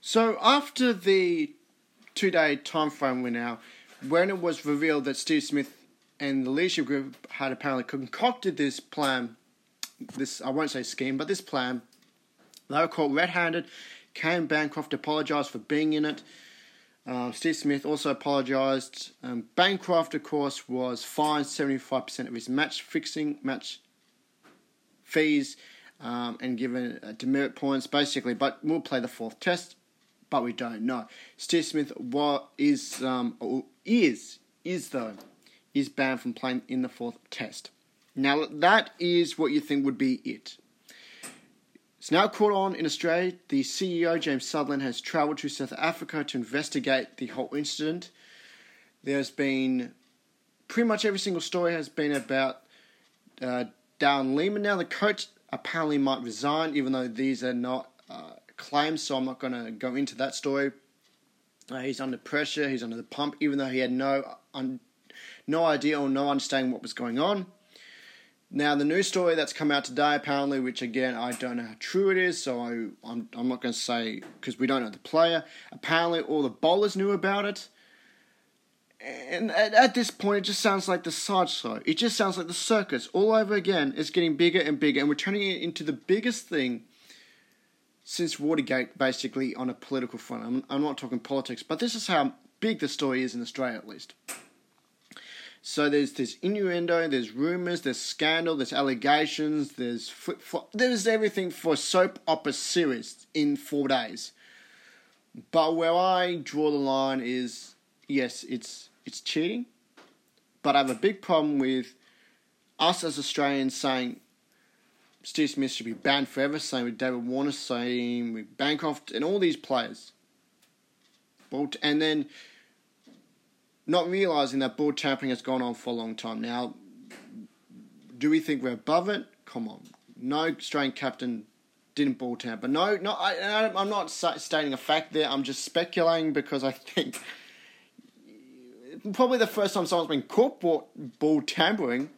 So after the two-day time frame we're now, when it was revealed that Steve Smith and the leadership group had apparently concocted this plan, this I won't say scheme, but this plan, they were caught red-handed. Kane Bancroft apologised for being in it. Uh, Steve Smith also apologised. Um, Bancroft, of course, was fined 75% of his match fixing, match fees, um, and given uh, demerit points, basically. But we'll play the fourth test but we don't know. Steve Smith what is um is is though is banned from playing in the fourth test. Now that is what you think would be it. It's now caught on in Australia. The CEO James Sutherland has travelled to South Africa to investigate the whole incident. There's been pretty much every single story has been about uh, Darren Lehmann. Now the coach apparently might resign, even though these are not uh, claims, so I'm not going to go into that story. Uh, he's under pressure, he's under the pump, even though he had no un- no idea or no understanding what was going on. Now, the news story that's come out today, apparently, which again I don't know how true it is, so I, I'm, I'm not going to say because we don't know the player. Apparently, all the bowlers knew about it. And at, at this point, it just sounds like the sideshow. It just sounds like the circus all over again. It's getting bigger and bigger, and we're turning it into the biggest thing since Watergate, basically on a political front. I'm, I'm not talking politics, but this is how big the story is in Australia, at least. So there's this innuendo, there's rumors, there's scandal, there's allegations, there's flip flop, there's everything for soap opera series in four days. But where I draw the line is, yes, it's it's cheating, but I have a big problem with us as Australians saying Steve Smith should be banned forever. Same with David Warner. Same with Bancroft and all these players. And then not realizing that ball tampering has gone on for a long time. Now, do we think we're above it? Come on. No Australian captain didn't ball tamper. No, no, I, I'm not stating a fact there. I'm just speculating because I think probably the first time someone's been caught ball, ball tampering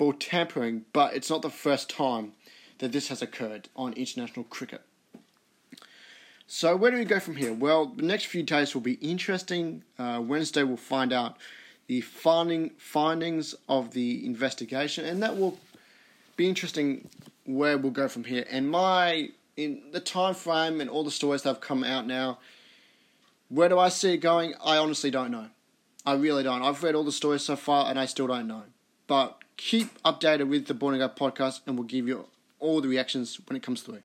ball tampering, but it's not the first time that this has occurred on international cricket. So where do we go from here? Well, the next few days will be interesting. Uh, Wednesday we'll find out the finding findings of the investigation, and that will be interesting. Where we'll go from here, and my in the time frame and all the stories that have come out now. Where do I see it going? I honestly don't know. I really don't. I've read all the stories so far, and I still don't know. But keep updated with the Born Guy podcast, and we'll give you all the reactions when it comes through.